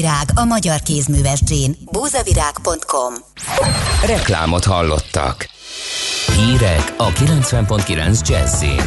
Virág a magyar kézműves Jean. Búzavirág.com Reklámot hallottak. Hírek a 90.9 Jazzin.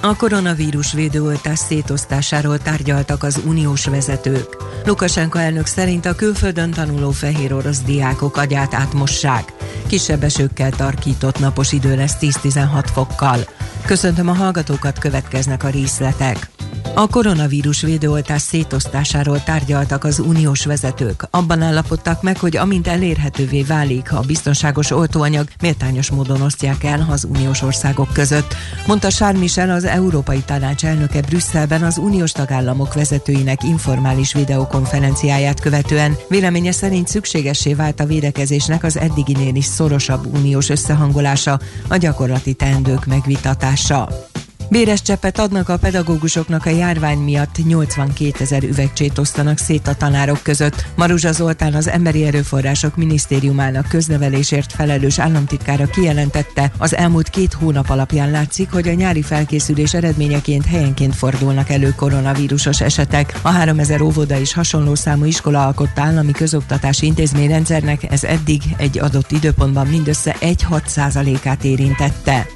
A koronavírus védőoltás szétosztásáról tárgyaltak az uniós vezetők. Lukasenka elnök szerint a külföldön tanuló fehér orosz diákok agyát átmossák. Kisebb esőkkel tarkított napos idő lesz 10-16 fokkal. Köszöntöm a hallgatókat, következnek a részletek. A koronavírus védőoltás szétosztásáról tárgyaltak az uniós vezetők. Abban állapodtak meg, hogy amint elérhetővé válik a biztonságos oltóanyag, méltányos módon osztják el az uniós országok között. Mondta Charles Michel, az Európai Tanács elnöke Brüsszelben az uniós tagállamok vezetőinek informális videokonferenciáját követően. Véleménye szerint szükségessé vált a védekezésnek az eddiginél is szorosabb uniós összehangolása, a gyakorlati teendők megvitatása. Béres cseppet adnak a pedagógusoknak a járvány miatt 82 ezer üvegcsét osztanak szét a tanárok között. Maruzsa Zoltán az Emberi Erőforrások Minisztériumának köznevelésért felelős államtitkára kijelentette, az elmúlt két hónap alapján látszik, hogy a nyári felkészülés eredményeként helyenként fordulnak elő koronavírusos esetek. A 3000 óvoda és hasonló számú iskola alkotta állami közoktatási intézményrendszernek ez eddig egy adott időpontban mindössze 1-6 át érintette.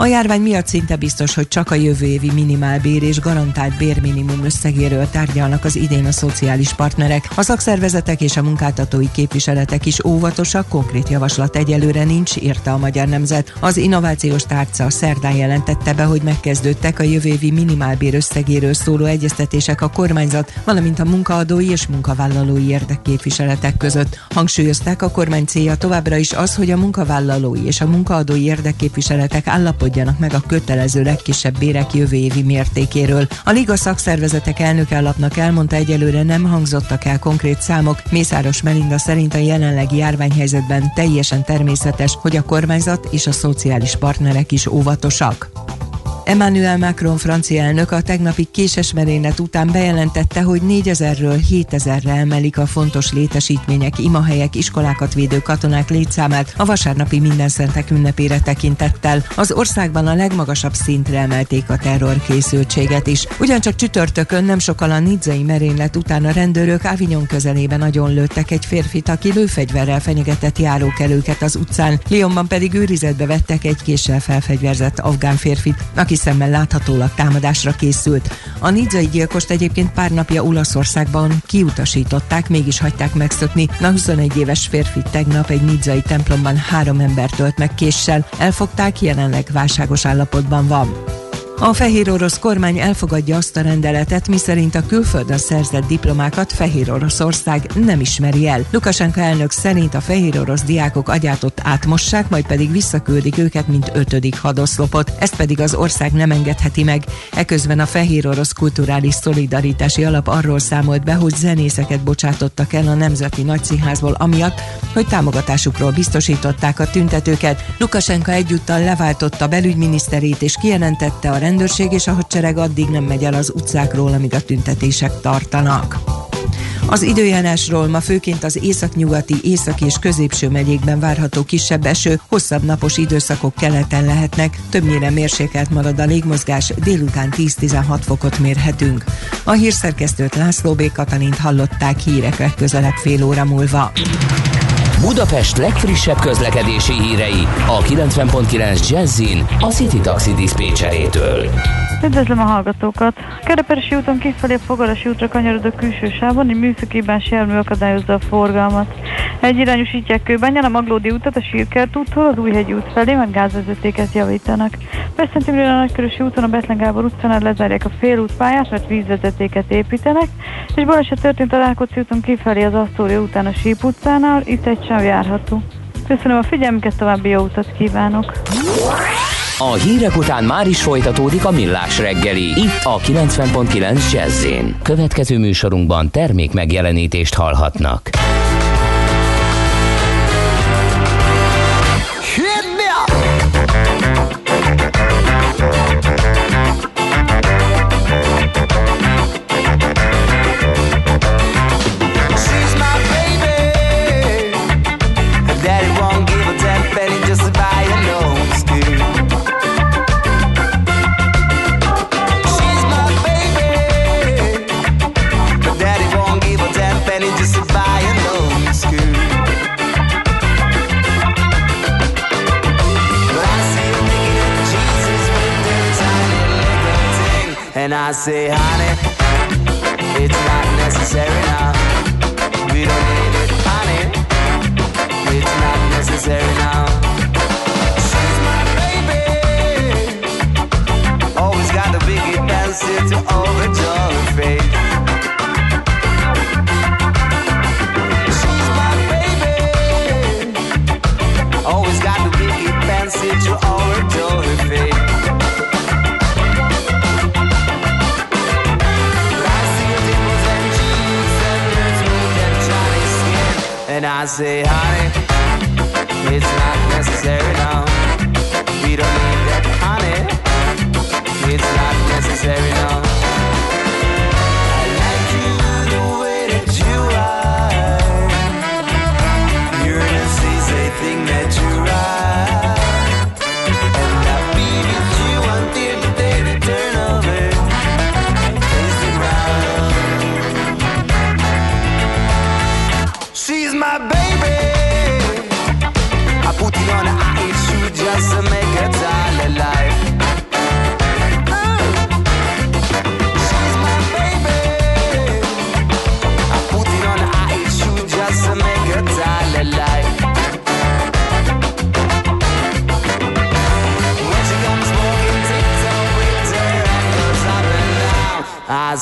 A járvány miatt szinte biztos, hogy csak a jövő évi minimálbér és garantált bérminimum összegéről tárgyalnak az idén a szociális partnerek. A szakszervezetek és a munkáltatói képviseletek is óvatosak, konkrét javaslat egyelőre nincs, írta a Magyar Nemzet. Az innovációs tárca szerdán jelentette be, hogy megkezdődtek a jövő évi minimálbér összegéről szóló egyeztetések a kormányzat, valamint a munkaadói és munkavállalói érdekképviseletek között. Hangsúlyozták a kormány célja továbbra is az, hogy a munkavállalói és a munkaadói érdekképviseletek állapot állapodjanak meg a kötelező legkisebb bérek jövő évi mértékéről. A Liga szakszervezetek elnöke alapnak elmondta egyelőre nem hangzottak el konkrét számok. Mészáros Melinda szerint a jelenlegi járványhelyzetben teljesen természetes, hogy a kormányzat és a szociális partnerek is óvatosak. Emmanuel Macron francia elnök a tegnapi késes merénylet után bejelentette, hogy 4000-ről 7000-re emelik a fontos létesítmények, imahelyek, iskolákat védő katonák létszámát a vasárnapi mindenszentek ünnepére tekintettel. Az országban a legmagasabb szintre emelték a terrorkészültséget is. Ugyancsak csütörtökön nem sokkal a nidzai merénylet után a rendőrök Avignon közelében nagyon lőttek egy férfit, aki lőfegyverrel fenyegetett járókelőket az utcán. Lyonban pedig őrizetbe vettek egy késsel felfegyverzett afgán férfit, aki szemmel láthatólag támadásra készült. A nidzai gyilkost egyébként pár napja Olaszországban kiutasították, mégis hagyták megszökni. A 21 éves férfi tegnap egy nidzai templomban három embert tölt meg késsel. Elfogták, jelenleg válságos állapotban van. A fehér orosz kormány elfogadja azt a rendeletet, miszerint a külföldön szerzett diplomákat Fehér Oroszország nem ismeri el. Lukasenka elnök szerint a fehér orosz diákok agyátot átmossák, majd pedig visszaküldik őket, mint ötödik hadoszlopot. Ezt pedig az ország nem engedheti meg. Eközben a fehér orosz kulturális szolidaritási alap arról számolt be, hogy zenészeket bocsátottak el a Nemzeti Nagyszínházból amiatt, hogy támogatásukról biztosították a tüntetőket. Lukasenka egyúttal leváltotta belügyminiszterét és kijelentette a rendőrség és a hadsereg addig nem megy el az utcákról, amíg a tüntetések tartanak. Az időjárásról ma főként az északnyugati, északi és középső megyékben várható kisebb eső, hosszabb napos időszakok keleten lehetnek, többnyire mérsékelt marad a légmozgás, délután 10-16 fokot mérhetünk. A hírszerkesztőt László B. Katalint hallották hírek legközelebb fél óra múlva. Budapest legfrissebb közlekedési hírei a 90.9 Jazzin a City Taxi Dispécsejétől. Üdvözlöm a hallgatókat! Kereperesi úton kifelé a Fogarasi útra kanyarodó külső sávon egy műszakibás jármű akadályozza a forgalmat. Egy irányosítják Kőbányán a Maglódi útat a Sírkert úttól az Újhegy út felé, mert gázvezetéket javítanak. Beszentümről a Nagykörösi úton a Betlen Gábor utcánál lezárják a félútpályát, mert vízvezetéket építenek, és baleset történt a Rákóczi úton kifelé az Asztória után a Síp utcánál, itt egy sem járható. Köszönöm a figyelmüket, további jó utat kívánok! A hírek után már is folytatódik a millás reggeli. Itt a 90.9 jazz Következő műsorunkban termék megjelenítést hallhatnak. And I say, honey, it's not necessary now. We don't need that, honey. It's not necessary now.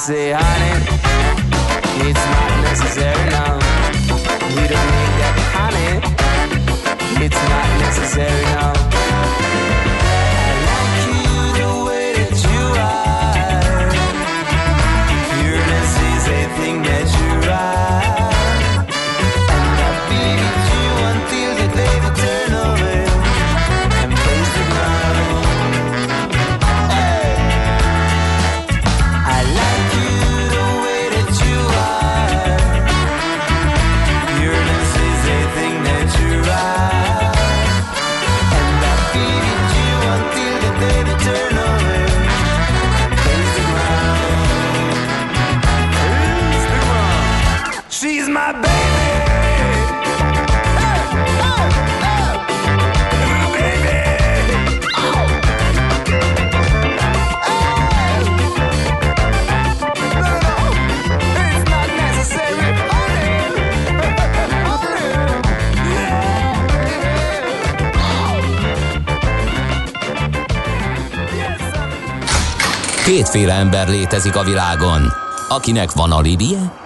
say hi. Kétféle ember létezik a világon, akinek van alibije,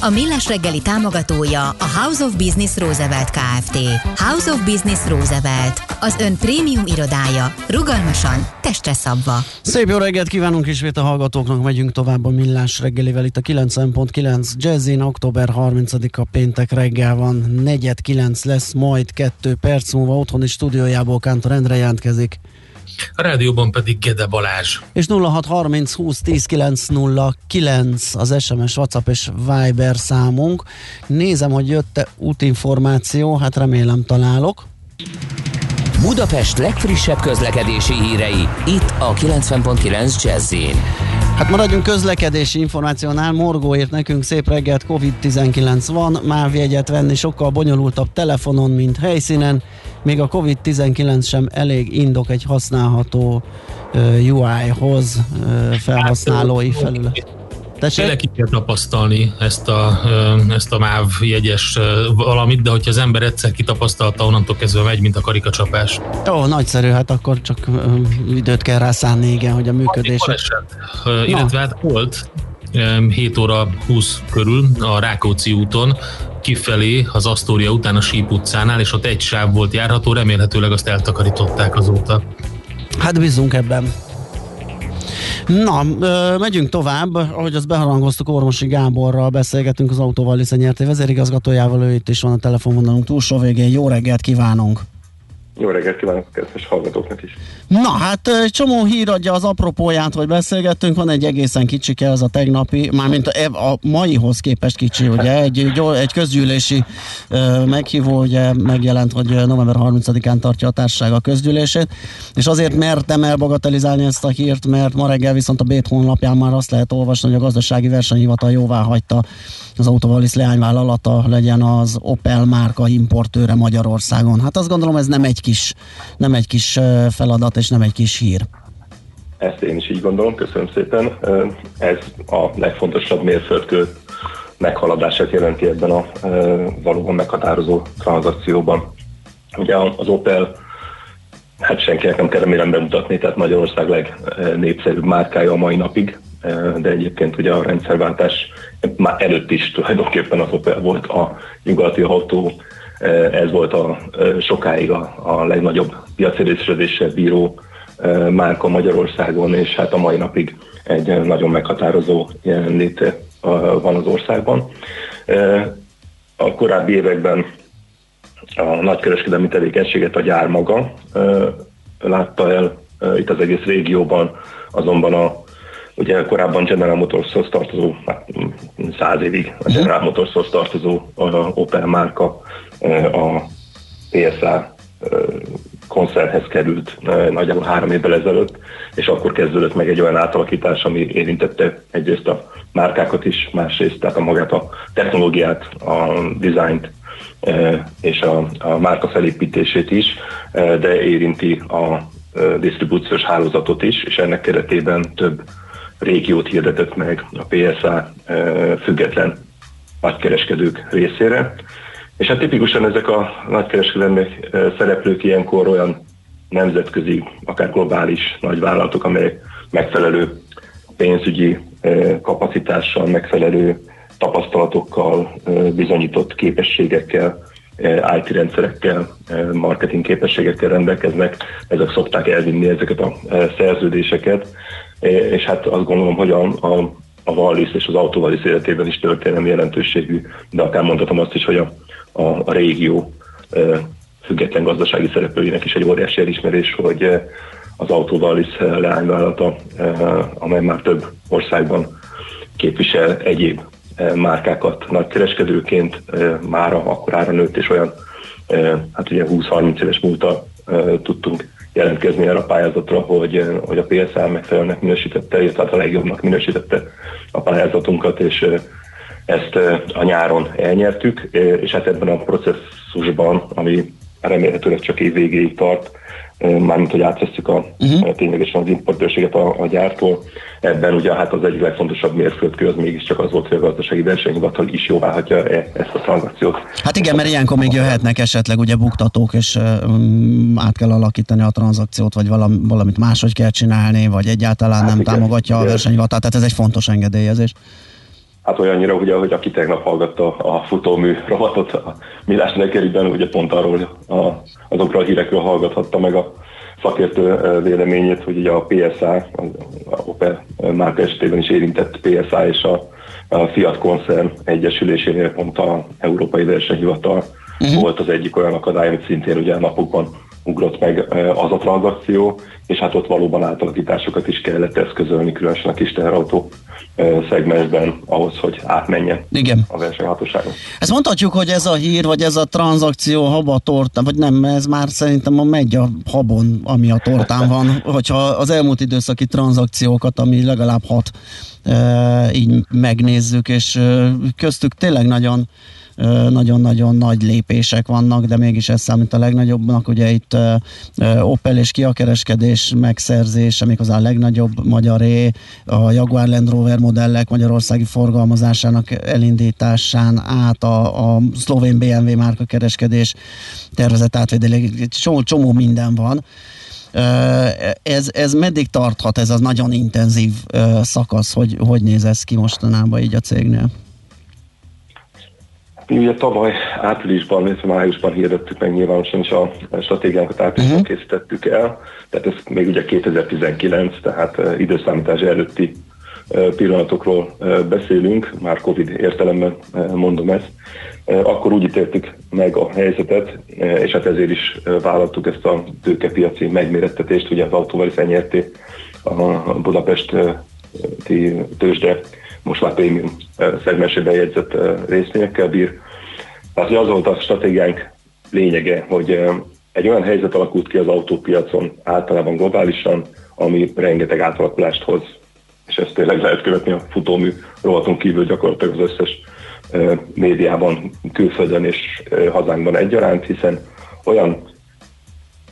A Millás reggeli támogatója a House of Business Roosevelt Kft. House of Business Roosevelt, az ön prémium irodája, rugalmasan, testre szabva. Szép jó reggelt kívánunk ismét a hallgatóknak, megyünk tovább a Millás reggelivel itt a 90.9 Jazzin, október 30-a péntek reggel van, negyed 9 lesz, majd 2 perc múlva otthoni stúdiójából Kántor Endre jelentkezik. A rádióban pedig Gede Balázs. És 0630 20 10 909 az SMS, WhatsApp és Viber számunk. Nézem, hogy jött-e útinformáció, hát remélem találok. Budapest legfrissebb közlekedési hírei, itt a 90.9 jazz Hát maradjunk közlekedési információnál, Morgó írt nekünk szép reggelt, Covid-19 van, MÁV jegyet venni sokkal bonyolultabb telefonon, mint helyszínen, még a Covid-19 sem elég indok egy használható uh, UI-hoz uh, felhasználói felület. Tényleg ki kell tapasztalni ezt a, ezt a MÁV jegyes valamit, de hogyha az ember egyszer kitapasztalta, onnantól kezdve megy, mint a karikacsapás. Ó, nagyszerű, hát akkor csak időt kell rá szánni, igen, hogy a működés. Illetve hát volt ö, 7 óra 20 körül a Rákóczi úton, kifelé az Asztória után a Síp utcánál, és ott egy sáv volt járható, remélhetőleg azt eltakarították azóta. Hát bízunk ebben. Na, megyünk tovább, ahogy azt beharangoztuk, Ormosi Gáborral beszélgetünk az Autóval Lisze nyerté vezérigazgatójával, ő itt is van a telefonvonalunk túlsó végén. Jó reggelt kívánunk! Jó reggelt kívánok a kedves hallgatóknak is. Na hát csomó hír adja az apropóját, hogy beszélgettünk, van egy egészen kicsike, ez a tegnapi, mármint a, a maihoz képest kicsi, ugye, egy, egy közgyűlési meghívó, ugye megjelent, hogy november 30-án tartja a társaság a közgyűlését, és azért mertem elbagatelizálni ezt a hírt, mert ma reggel viszont a Bét honlapján már azt lehet olvasni, hogy a gazdasági versenyhivatal jóvá hagyta az Autovalisz leányvállalata legyen az Opel márka importőre Magyarországon. Hát azt gondolom ez nem egy kis, nem egy kis feladat és nem egy kis hír. Ezt én is így gondolom, köszönöm szépen. Ez a legfontosabb mérföldkő meghaladását jelenti ebben a valóban meghatározó tranzakcióban. Ugye az Opel, hát senkinek nem kell remélem bemutatni, tehát Magyarország legnépszerűbb márkája a mai napig, de egyébként ugye a rendszerváltás már előtt is tulajdonképpen az Opel volt a nyugati autó, ez volt a sokáig a, a legnagyobb piacérésredéssel bíró márka Magyarországon, és hát a mai napig egy nagyon meghatározó jelenléte van az országban. A korábbi években a nagykereskedelmi tevékenységet a gyár maga látta el itt az egész régióban, azonban a Ugye korábban General Motors-hoz tartozó, hát száz évig a General Motors-hoz tartozó a Opel márka a PSA koncerthez került nagyjából három évvel ezelőtt, és akkor kezdődött meg egy olyan átalakítás, ami érintette egyrészt a márkákat is, másrészt tehát a magát a technológiát, a dizájnt és a, a márka felépítését is, de érinti a disztribúciós hálózatot is, és ennek keretében több régiót hirdetett meg a PSA független nagykereskedők részére. És hát tipikusan ezek a nagykereskedelmi szereplők ilyenkor olyan nemzetközi, akár globális nagyvállalatok, amelyek megfelelő pénzügyi kapacitással, megfelelő tapasztalatokkal, bizonyított képességekkel, IT rendszerekkel, marketing képességekkel rendelkeznek, ezek szokták elvinni ezeket a szerződéseket, és hát azt gondolom, hogy a, a, a Wallis és az Autovalisz életében is történelmi jelentőségű, de akár mondhatom azt is, hogy a, a, a régió független gazdasági szereplőinek is egy óriási elismerés, hogy az Autovalisz leányvállalata, amely már több országban képvisel egyéb márkákat nagykereskedőként, mára akkorára nőtt, és olyan hát ugye 20-30 éves múlta tudtunk jelentkezni erre a pályázatra, hogy, hogy a PSA megfelelőnek minősítette, illetve hát a legjobbnak minősítette a pályázatunkat, és ezt a nyáron elnyertük, és hát ebben a processzusban, ami remélhetőleg csak év végéig tart, mármint hogy átveszük a, uh-huh. ténylegesen az importőrséget a, a gyártól. Ebben ugye hát az egyik legfontosabb mérföldkő az mégiscsak az volt, hogy a gazdasági versenyhivatal is jóvá hagyja e, ezt a tranzakciót. Hát igen, mert ilyenkor még jöhetnek esetleg ugye buktatók, és um, át kell alakítani a tranzakciót, vagy valami, valamit máshogy kell csinálni, vagy egyáltalán hát nem igen, támogatja igen. a versenyhivatal, tehát ez egy fontos engedélyezés. Hát olyannyira, ugye, hogy aki tegnap hallgatta a futómű rovatot a Milás reggeliben, ugye pont arról a, azokról a hírekről hallgathatta meg a szakértő véleményét, hogy ugye a PSA, a Opel márka esetében is érintett PSA és a, a Fiat koncern egyesülésénél pont a Európai Versenyhivatal uh-huh. volt az egyik olyan akadály, amit szintén ugye a napokban ugrott meg az a tranzakció, és hát ott valóban átalakításokat is kellett eszközölni, különösen a kis teherautó szegmensben ahhoz, hogy átmenjen Igen. a versenyhatóságon. Ezt mondhatjuk, hogy ez a hír, vagy ez a tranzakció haba torta, vagy nem, ez már szerintem a megy a habon, ami a tortán van, hogyha az elmúlt időszaki tranzakciókat, ami legalább hat, így megnézzük, és köztük tényleg nagyon nagyon-nagyon nagy lépések vannak, de mégis ez számít a legnagyobbnak. Ugye itt Opel és Kia kereskedés megszerzése, méghozzá a legnagyobb magyaré, a Jaguar Land Rover modellek magyarországi forgalmazásának elindításán át a, a szlovén BMW márka kereskedés tervezett átvédelék, csomó, csomó minden van. Ez, ez meddig tarthat ez az nagyon intenzív szakasz, hogy hogy néz ez ki mostanában így a cégnél? Mi ugye tavaly áprilisban, illetve májusban hirdettük meg nyilvánosan is a stratégiánkat áprilisban uh-huh. készítettük el, tehát ez még ugye 2019, tehát időszámítás előtti pillanatokról beszélünk, már Covid értelemben mondom ezt, akkor úgy ítéltük meg a helyzetet, és hát ezért is vállaltuk ezt a tőkepiaci megmérettetést, ugye az autóval is elnyerté a Budapest tőzsde most már prémium szegmensében jegyzett részvényekkel bír. Tehát az volt a stratégiánk lényege, hogy egy olyan helyzet alakult ki az autópiacon általában globálisan, ami rengeteg átalakulást hoz, és ezt tényleg lehet követni a futómű rovaton kívül gyakorlatilag az összes médiában, külföldön és hazánkban egyaránt, hiszen olyan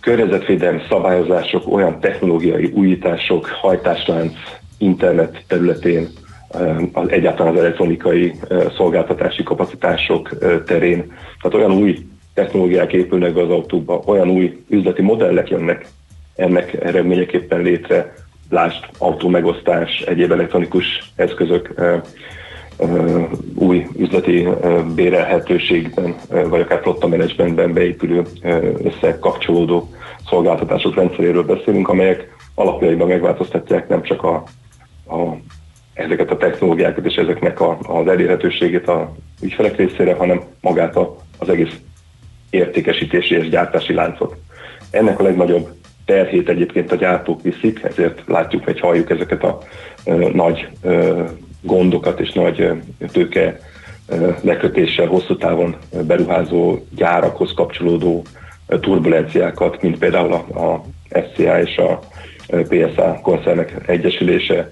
környezetvédelmi szabályozások, olyan technológiai újítások, hajtáslánc, internet területén, az egyáltalán az elektronikai szolgáltatási kapacitások terén. Tehát olyan új technológiák épülnek be az autókba, olyan új üzleti modellek jönnek ennek eredményeképpen létre, lásd autómegosztás, egyéb elektronikus eszközök, új üzleti bérelhetőségben, vagy akár flotta menedzsmentben beépülő összekapcsolódó szolgáltatások rendszeréről beszélünk, amelyek alapjaiban megváltoztatják nem csak a, a, ezeket a technológiákat és ezeknek a, az elérhetőségét a ügyfelek részére, hanem magát a, az egész értékesítési és gyártási láncot. Ennek a legnagyobb terhét egyébként a gyártók viszik, ezért látjuk, vagy halljuk ezeket a ö, nagy ö, gondokat és nagy tőke lekötéssel hosszú távon beruházó gyárakhoz kapcsolódó turbulenciákat, mint például a, a SCA és a PSA koncernek egyesülése,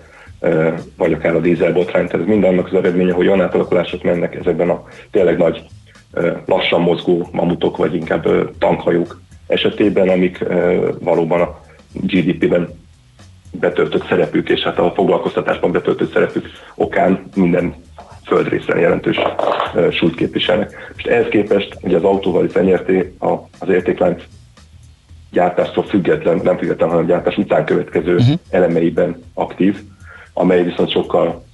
vagy akár a dízelbotrány, tehát ez mind annak az eredménye, hogy olyan átalakulások mennek ezekben a tényleg nagy lassan mozgó mamutok, vagy inkább tankhajók esetében, amik valóban a GDP-ben betöltött szerepük, és hát a foglalkoztatásban betöltött szerepük okán minden földrészen jelentős súlyt képviselnek. És ehhez képest ugye az autóval is elnyerté az értéklánc gyártástól független, nem független, hanem gyártás után következő uh-huh. elemeiben aktív, amely viszont sokkal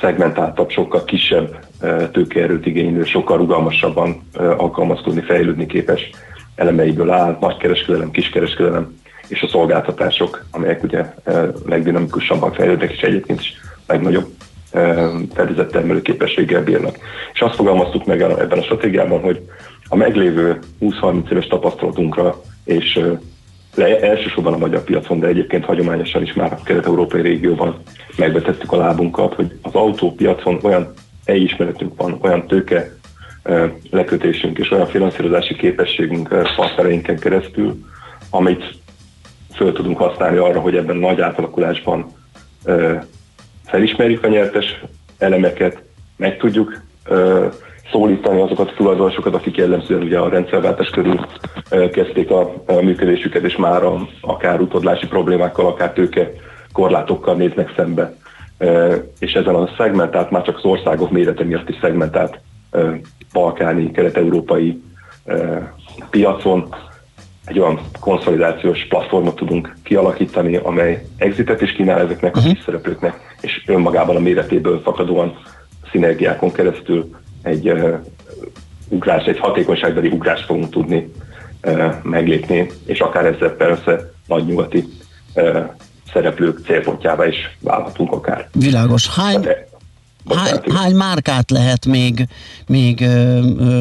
szegmentáltabb, sokkal kisebb tőkeerőt igénylő, sokkal rugalmasabban alkalmazkodni, fejlődni képes elemeiből áll, nagykereskedelem, kiskereskedelem, és a szolgáltatások, amelyek ugye legdinamikusabban fejlődnek, és egyébként is legnagyobb fedezett termelő képességgel bírnak. És azt fogalmaztuk meg ebben a stratégiában, hogy a meglévő 20-30 éves tapasztalatunkra, és le, elsősorban a magyar piacon, de egyébként hagyományosan is már a kelet-európai régióban megvetettük a lábunkat, hogy az autópiacon olyan elismeretünk van, olyan tőke lekötésünk és olyan finanszírozási képességünk partnereinken keresztül, amit föl tudunk használni arra, hogy ebben nagy átalakulásban felismerjük a nyertes elemeket, meg tudjuk szólítani azokat a tulajdonosokat, akik jellemzően ugye a rendszerváltás körül kezdték a, működésüket, és már a, akár utódlási problémákkal, akár tőke korlátokkal néznek szembe. És ezen a szegmentált, már csak az országok mérete miatt is szegmentált balkáni, kelet-európai piacon egy olyan konszolidációs platformot tudunk kialakítani, amely exitet is kínál ezeknek uh-huh. a mhm. kis szereplőknek, és önmagában a méretéből fakadóan szinergiákon keresztül egy uh, ugrás, egy hatékonyságbeli ugrást fogunk tudni uh, meglépni, és akár ezzel persze nagy nyugati uh, szereplők célpontjává is válhatunk akár. Világos. Hány, De, Hány, hány márkát lehet még, még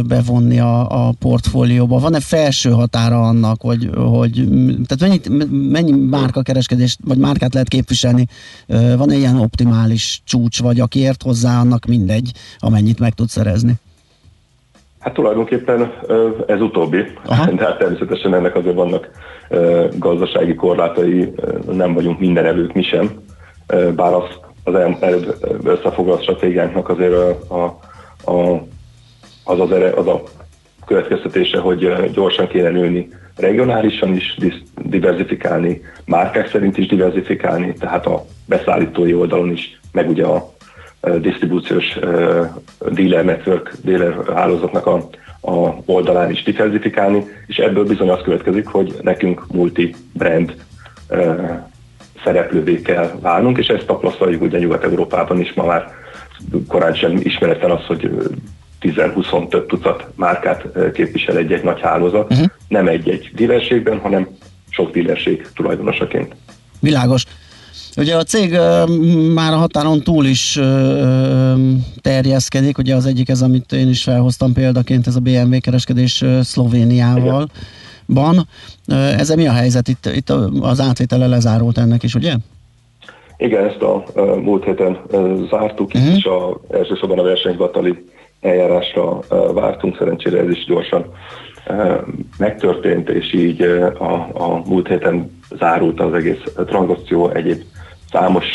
bevonni a, a portfólióba? Van-e felső határa annak, hogy, hogy tehát mennyit, mennyi márka kereskedést, vagy márkát lehet képviselni? Van-e ilyen optimális csúcs, vagy aki ért hozzá, annak mindegy, amennyit meg tud szerezni? Hát tulajdonképpen ez utóbbi, Aha. de hát természetesen ennek azért vannak gazdasági korlátai, nem vagyunk minden előtt mi sem, bár azt az előbb összefoglalt stratégiánknak azért a, a, az, az, ere, az a következtetése, hogy gyorsan kéne nőni regionálisan is diversifikálni, márkák szerint is diversifikálni, tehát a beszállítói oldalon is, meg ugye a disztribúciós dealer network, dealer hálózatnak a, a oldalán is diversifikálni, és ebből bizony az következik, hogy nekünk multi-brand szereplővé kell válnunk, és ezt tapasztaljuk ugye Nyugat-Európában is ma már korán sem ismeretlen az, hogy 10-20 több tucat márkát képvisel egy-egy nagy hálózat, uh-huh. nem egy-egy dílerségben, hanem sok dílerség tulajdonosaként. Világos. Ugye a cég már a határon túl is terjeszkedik, ugye az egyik ez, amit én is felhoztam példaként, ez a BMW kereskedés Szlovéniával. Van. Ez mi a helyzet? Itt, itt az átvétele lezárult ennek is, ugye? Igen, ezt a, múlt héten zártuk, uh-huh. és a, elsősorban a versenyhivatali eljárásra vártunk, szerencsére ez is gyorsan megtörtént, és így a, a múlt héten zárult az egész tranzakció egyéb számos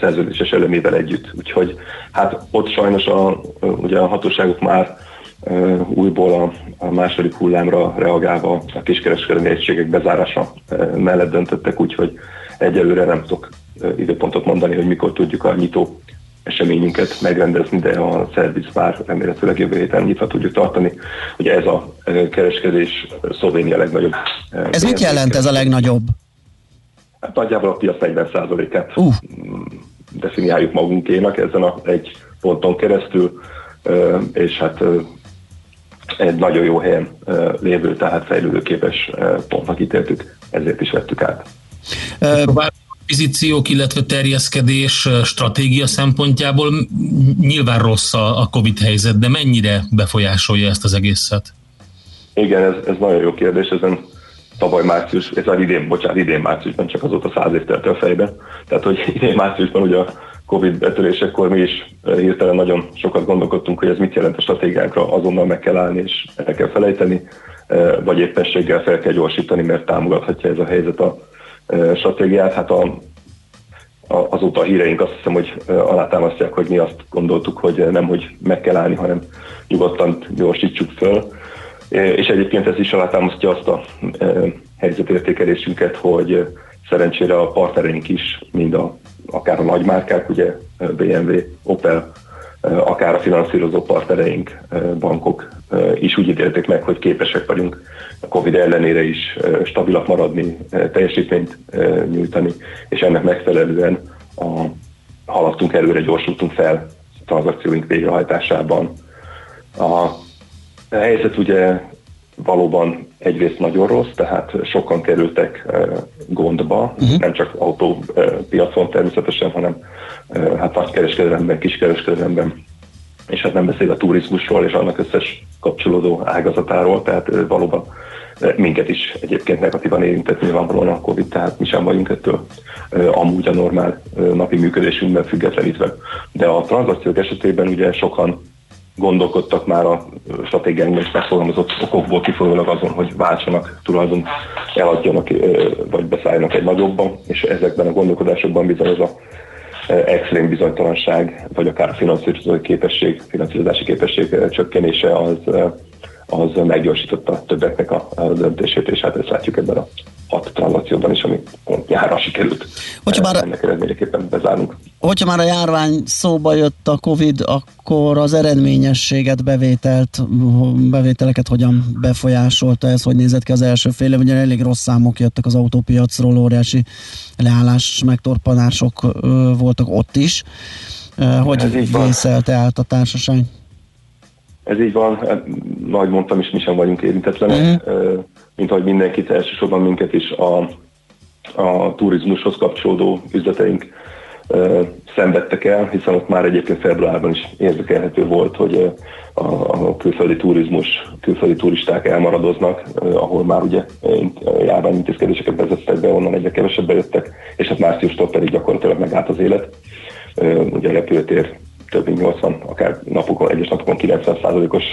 szerződéses elemével együtt. Úgyhogy hát ott sajnos a, ugye a hatóságok már újból a, a második hullámra reagálva a kiskereskedelmi egységek bezárása mellett döntöttek, úgyhogy egyelőre nem tudok időpontot mondani, hogy mikor tudjuk a nyitó eseményünket megrendezni, de a szerviz már remélhetőleg jövő héten nyitva tudjuk tartani. Ugye ez a kereskedés Szlovénia legnagyobb. Ez mit jelent ez a legnagyobb? Hát nagyjából a piac 40%-át uh. definiáljuk magunkénak ezen a egy ponton keresztül, és hát egy nagyon jó helyen lévő, tehát fejlődőképes pontnak ítéltük, ezért is vettük át. Uh, akvizíciók, illetve terjeszkedés stratégia szempontjából nyilván rossz a Covid helyzet, de mennyire befolyásolja ezt az egészet? Igen, ez, ez nagyon jó kérdés, ezen tavaly március, ez az idén, bocsánat, idén márciusban csak azóta száz év telt a fejben. Tehát, hogy idén márciusban ugye a Covid betörésekor mi is hirtelen nagyon sokat gondolkodtunk, hogy ez mit jelent a stratégiánkra, azonnal meg kell állni és el kell felejteni, vagy éppességgel fel kell gyorsítani, mert támogathatja ez a helyzet a stratégiát. Hát a, a, azóta a híreink azt hiszem, hogy alátámasztják, hogy mi azt gondoltuk, hogy nem, hogy meg kell állni, hanem nyugodtan gyorsítsuk föl. És egyébként ez is alátámasztja azt a helyzetértékelésünket, hogy szerencsére a partnereink is, mind a, akár a nagymárkák, ugye BMW, Opel, akár a finanszírozó partnereink, bankok is úgy ítélték meg, hogy képesek vagyunk a Covid ellenére is stabilak maradni, teljesítményt nyújtani, és ennek megfelelően a, haladtunk előre, gyorsultunk fel a tranzakcióink végrehajtásában. A helyzet ugye valóban egyrészt nagyon rossz, tehát sokan kerültek gondba, uh-huh. nem csak autópiacon természetesen, hanem hát nagykereskedelemben, kiskereskedelemben, és hát nem beszél a turizmusról és annak összes kapcsolódó ágazatáról, tehát valóban minket is egyébként negatívan érintett nyilvánvalóan a Covid, tehát mi sem vagyunk ettől amúgy a normál napi működésünkben függetlenítve. De a tranzakciók esetében ugye sokan gondolkodtak már a stratégiánkban és megfogalmazott okokból kifolyólag azon, hogy váltsanak tulajdon, eladjanak vagy beszálljanak egy nagyobban, és ezekben a gondolkodásokban bizony az a extrém bizonytalanság, vagy akár a finanszírozási képesség, finanszírozási képesség csökkenése az, az meggyorsította többeknek a, döntését, és hát ezt látjuk ebben a hat tranzakcióban is, ami pont nyárra sikerült hogyha már, ennek eredményeképpen bezárnunk. Hogyha már a járvány szóba jött a Covid, akkor az eredményességet, bevételt, bevételeket hogyan befolyásolta ez, hogy nézett ki az első fél ugye elég rossz számok jöttek az autópiacról, óriási leállás, megtorpanások voltak ott is. Hogy vészelte át a társaság? Ez így van, hát, nagy mondtam is, mi sem vagyunk érintetlenek. Uh-huh mint ahogy mindenkit, elsősorban minket is a, a turizmushoz kapcsolódó üzleteink szenvedtek el, hiszen ott már egyébként februárban is érzékelhető volt, hogy a, a külföldi turizmus, külföldi turisták elmaradoznak, ahol már ugye járványintézkedéseket vezettek be, onnan egyre kevesebben jöttek, és hát márciustól pedig gyakorlatilag megállt az élet. Ugye a repülőtér több mint 80, akár napokon, egyes napokon 90%-os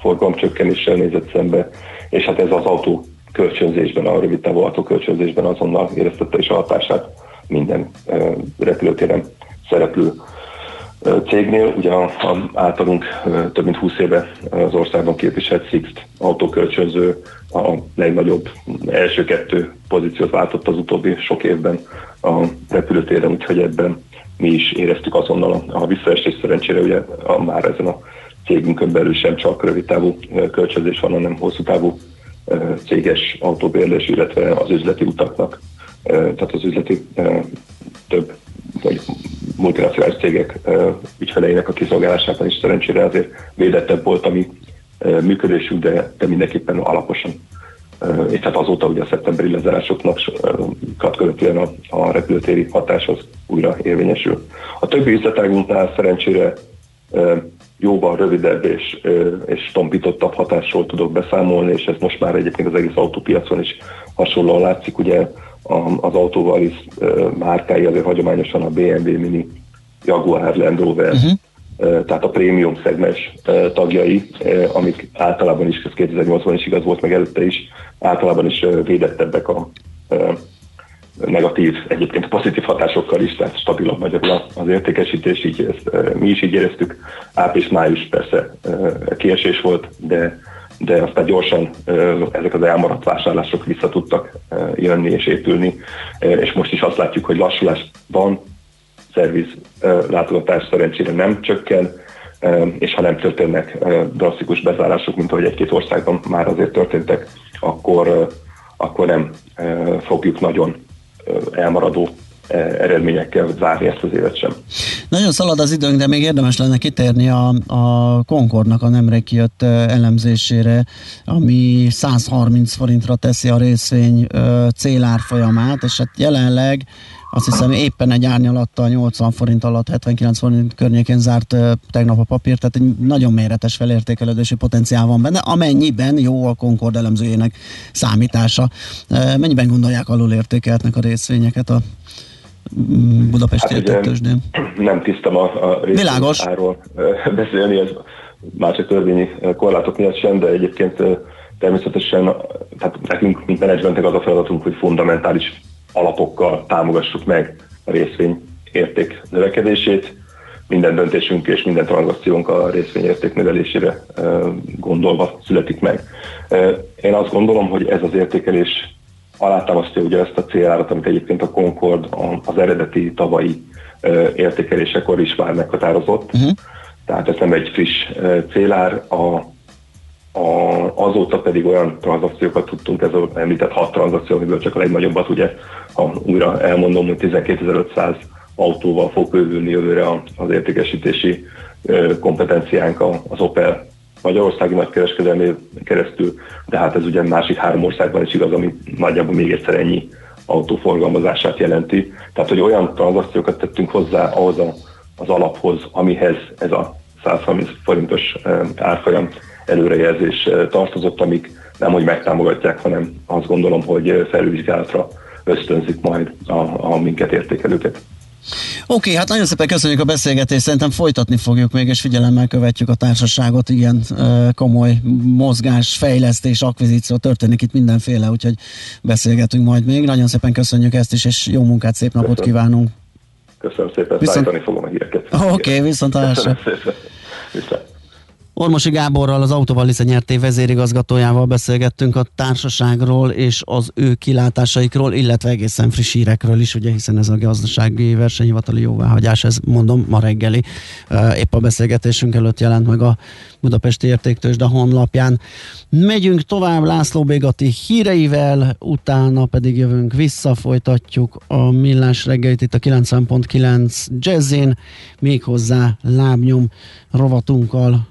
forgalom csökkenéssel nézett szembe, és hát ez az autó kölcsönzésben, a rövid távú autó kölcsönzésben azonnal éreztette is a hatását minden repülőtéren szereplő cégnél. Ugye a általunk több mint 20 éve az országban képviselt Sixt autókölcsönző a legnagyobb első kettő pozíciót váltott az utóbbi sok évben a repülőtéren, úgyhogy ebben mi is éreztük azonnal a, visszaesés szerencsére, ugye a, már ezen a cégünkön belül sem csak rövid távú kölcsönzés van, hanem hosszú távú céges autóbérlés, illetve az üzleti utaknak, tehát az üzleti több vagy multinacionális cégek ügyfeleinek a kiszolgálásában is szerencsére azért védettebb volt a mi működésünk, de, de mindenképpen alaposan és hát azóta ugye a szeptemberi lezárásoknak követően a, a repülőtéri hatás az újra érvényesül. A többi üzletágunknál szerencsére jóval rövidebb és, és tompítottabb hatásról tudok beszámolni, és ez most már egyébként az egész autópiacon is hasonlóan látszik. Ugye az autóval is márkái azért hagyományosan a BMW Mini, Jaguar Land Rover, uh-huh tehát a prémium szegmens tagjai, amik általában is, ez 2008-ban is igaz volt, meg előtte is, általában is védettebbek a negatív, egyébként pozitív hatásokkal is, tehát stabilabb magyarul az értékesítés, így ezt, mi is így éreztük. Április-május persze kiesés volt, de, de aztán gyorsan ezek az elmaradt vásárlások vissza tudtak jönni és épülni, és most is azt látjuk, hogy lassulás van, szerviz látogatás szerencsére nem csökken, és ha nem történnek drasztikus bezárások, mint ahogy egy-két országban már azért történtek, akkor, akkor nem fogjuk nagyon elmaradó eredményekkel zárni ezt az évet sem. Nagyon szalad az időnk, de még érdemes lenne kitérni a, a Concordnak a nemrég kijött elemzésére, ami 130 forintra teszi a részvény célárfolyamát, és hát jelenleg azt hiszem éppen egy árnyalattal 80 forint alatt, 79 forint környékén zárt tegnap a papír, tehát egy nagyon méretes felértékelődési potenciál van benne, amennyiben jó a Concord elemzőjének számítása. Mennyiben gondolják alul értékeltnek a részvényeket a mm, Budapesti hát, értéktősdén? Nem tisztem a, a részvényáról beszélni, ez már csak törvényi korlátok miatt sem, de egyébként természetesen tehát nekünk, mint menedzsmentek az a feladatunk, hogy fundamentális alapokkal támogassuk meg a részvény érték növekedését. Minden döntésünk és minden tranzakciónk a részvényérték növelésére gondolva születik meg. Én azt gondolom, hogy ez az értékelés alátámasztja ugye ezt a célárat, amit egyébként a Concord az eredeti tavalyi értékelésekor is már meghatározott. Uh-huh. Tehát ez nem egy friss célár, a a, azóta pedig olyan tranzakciókat tudtunk, ez az említett hat tranzakció, amiből csak a legnagyobbat ugye, ha újra elmondom, hogy 12.500 autóval fog bővülni jövőre az értékesítési kompetenciánk az Opel Magyarországi nagykereskedelmi keresztül, de hát ez ugye másik három országban is igaz, ami nagyjából még egyszer ennyi autóforgalmazását jelenti. Tehát, hogy olyan tranzakciókat tettünk hozzá ahhoz a, az alaphoz, amihez ez a 130 forintos árfolyam előrejelzés tartozott, amik nem hogy megtámogatják, hanem azt gondolom, hogy felülvizsgálatra ösztönzik majd a, a minket értékelőket. Oké, okay, hát nagyon szépen köszönjük a beszélgetést, szerintem folytatni fogjuk még, és figyelemmel követjük a társaságot, igen, eh, komoly mozgás, fejlesztés, akvizíció történik itt mindenféle, úgyhogy beszélgetünk majd még. Nagyon szépen köszönjük ezt is, és jó munkát, szép napot Köszönöm. kívánunk. Köszönöm szépen, viszont... fogom a híreket. Oké, okay, viszont hallásra. Viszont. Ormosi Gáborral, az Autovalice nyerté vezérigazgatójával beszélgettünk a társaságról és az ő kilátásaikról, illetve egészen friss hírekről is, ugye, hiszen ez a gazdasági versenyhivatali jóváhagyás, ez mondom ma reggeli. Épp a beszélgetésünk előtt jelent meg a Budapesti Értéktősde honlapján. Megyünk tovább László Bégati híreivel, utána pedig jövünk vissza, folytatjuk a millás reggelit itt a 90.9 jazzin, méghozzá lábnyom rovatunkkal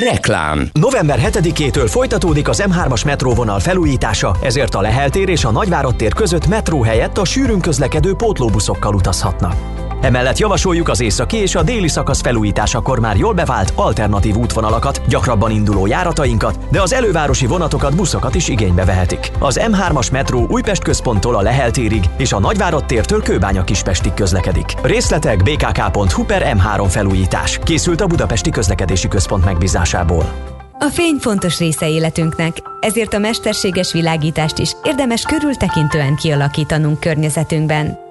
Reklám. November 7-től folytatódik az M3-as metróvonal felújítása, ezért a Lehel tér és a Nagyvárad tér között metró helyett a sűrűn közlekedő pótlóbuszokkal utazhatnak. Emellett javasoljuk az északi és a déli szakasz felújításakor már jól bevált alternatív útvonalakat, gyakrabban induló járatainkat, de az elővárosi vonatokat, buszokat is igénybe vehetik. Az M3-as metró Újpest központtól a Lehel térig és a Nagyvárad tértől Kőbánya Kispestig közlekedik. Részletek bkk.hu per M3 felújítás. Készült a Budapesti Közlekedési Központ megbízásából. A fény fontos része életünknek, ezért a mesterséges világítást is érdemes körültekintően kialakítanunk környezetünkben.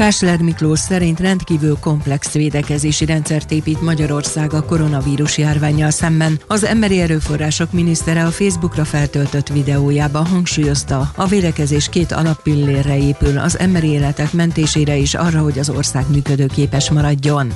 Kásler Miklós szerint rendkívül komplex védekezési rendszert épít Magyarország a koronavírus járványjal szemben. Az emberi erőforrások minisztere a Facebookra feltöltött videójában hangsúlyozta, a védekezés két alappillérre épül, az emberi életek mentésére is arra, hogy az ország működőképes maradjon.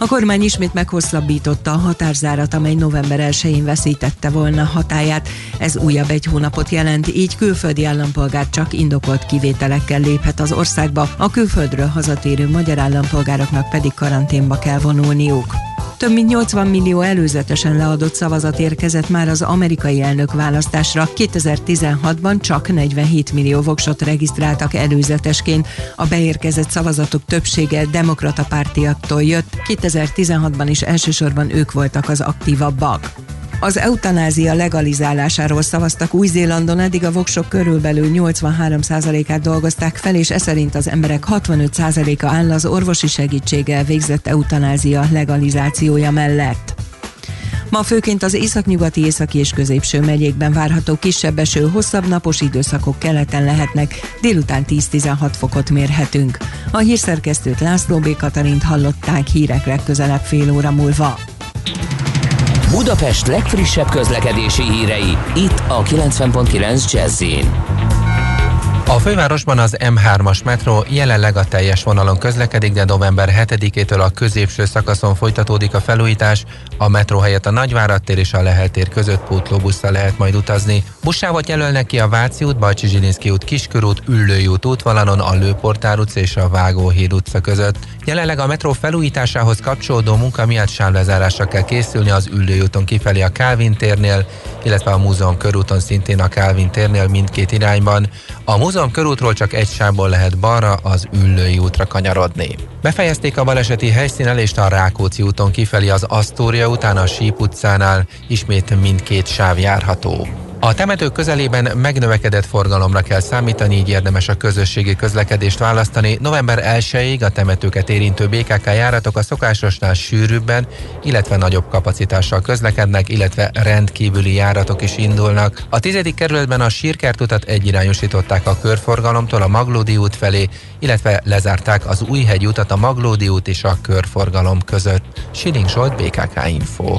A kormány ismét meghosszabbította a határzárat, amely november 1-én veszítette volna hatáját. Ez újabb egy hónapot jelent, így külföldi állampolgár csak indokolt kivételekkel léphet az országba, a külföldről hazatérő magyar állampolgároknak pedig karanténba kell vonulniuk. Több mint 80 millió előzetesen leadott szavazat érkezett már az amerikai elnök választásra. 2016-ban csak 47 millió voksot regisztráltak előzetesként. A beérkezett szavazatok többsége demokrata pártiaktól jött. 2016-ban is elsősorban ők voltak az aktívabbak. Az eutanázia legalizálásáról szavaztak Új-Zélandon, eddig a voksok körülbelül 83%-át dolgozták fel, és ez szerint az emberek 65%-a áll az orvosi segítséggel végzett eutanázia legalizációja mellett. Ma főként az északnyugati, északi és középső megyékben várható kisebb eső, hosszabb napos időszakok keleten lehetnek, délután 10-16 fokot mérhetünk. A hírszerkesztőt László B. Katalint hallották hírek legközelebb fél óra múlva. Budapest legfrissebb közlekedési hírei, itt a 90.9 jazz a fővárosban az M3-as metró jelenleg a teljes vonalon közlekedik, de november 7-től a középső szakaszon folytatódik a felújítás, a metró helyett a Nagyvárad tér és a Lehel tér között pótlóbusszal lehet majd utazni. Buszsávot jelölnek ki a Váci út, Bajcsi út, Kiskörút, Üllői út útvonalon, a Lőportár utca és a Vágóhíd utca között. Jelenleg a metró felújításához kapcsolódó munka miatt sávlezárásra kell készülni az Üllői úton kifelé a Kálvin térnél, illetve a múzeum körúton szintén a Kálvin térnél mindkét irányban. A múzeum körútról csak egy sávból lehet balra az Üllői útra kanyarodni. Befejezték a baleseti helyszínelést a Rákóczi úton kifelé az Asztória után a Síp utcánál, ismét mindkét sáv járható. A temetők közelében megnövekedett forgalomra kell számítani, így érdemes a közösségi közlekedést választani. November 1-ig a temetőket érintő BKK járatok a szokásosnál sűrűbben, illetve nagyobb kapacitással közlekednek, illetve rendkívüli járatok is indulnak. A tizedik kerületben a sírkertutat egyirányosították a körforgalomtól a Maglódi út felé, illetve lezárták az Újhegy utat a Maglódi út és a körforgalom között. Siling Zsolt, BKK Info.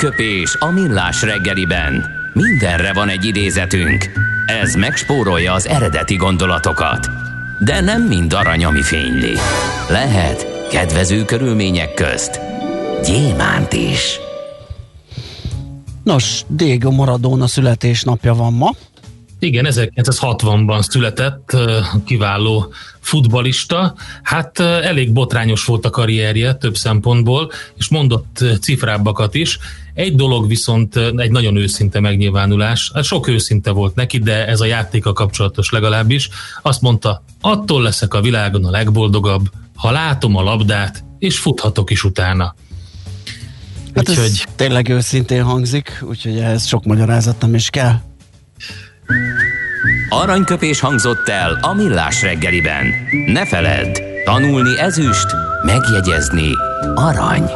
Aranyköpés a millás reggeliben. Mindenre van egy idézetünk. Ez megspórolja az eredeti gondolatokat. De nem mind arany, ami fényli. Lehet kedvező körülmények közt gyémánt is. Nos, Diego Maradona születésnapja van ma. Igen, 1960-ban született kiváló futbalista. Hát elég botrányos volt a karrierje több szempontból, és mondott cifrábbakat is. Egy dolog viszont egy nagyon őszinte megnyilvánulás. Hát sok őszinte volt neki, de ez a játéka kapcsolatos legalábbis. Azt mondta, attól leszek a világon a legboldogabb, ha látom a labdát, és futhatok is utána. Hát úgyhogy... ez tényleg őszintén hangzik, úgyhogy ehhez sok magyarázat nem is kell. Aranyköpés hangzott el a millás reggeliben. Ne feledd, tanulni ezüst, megjegyezni arany.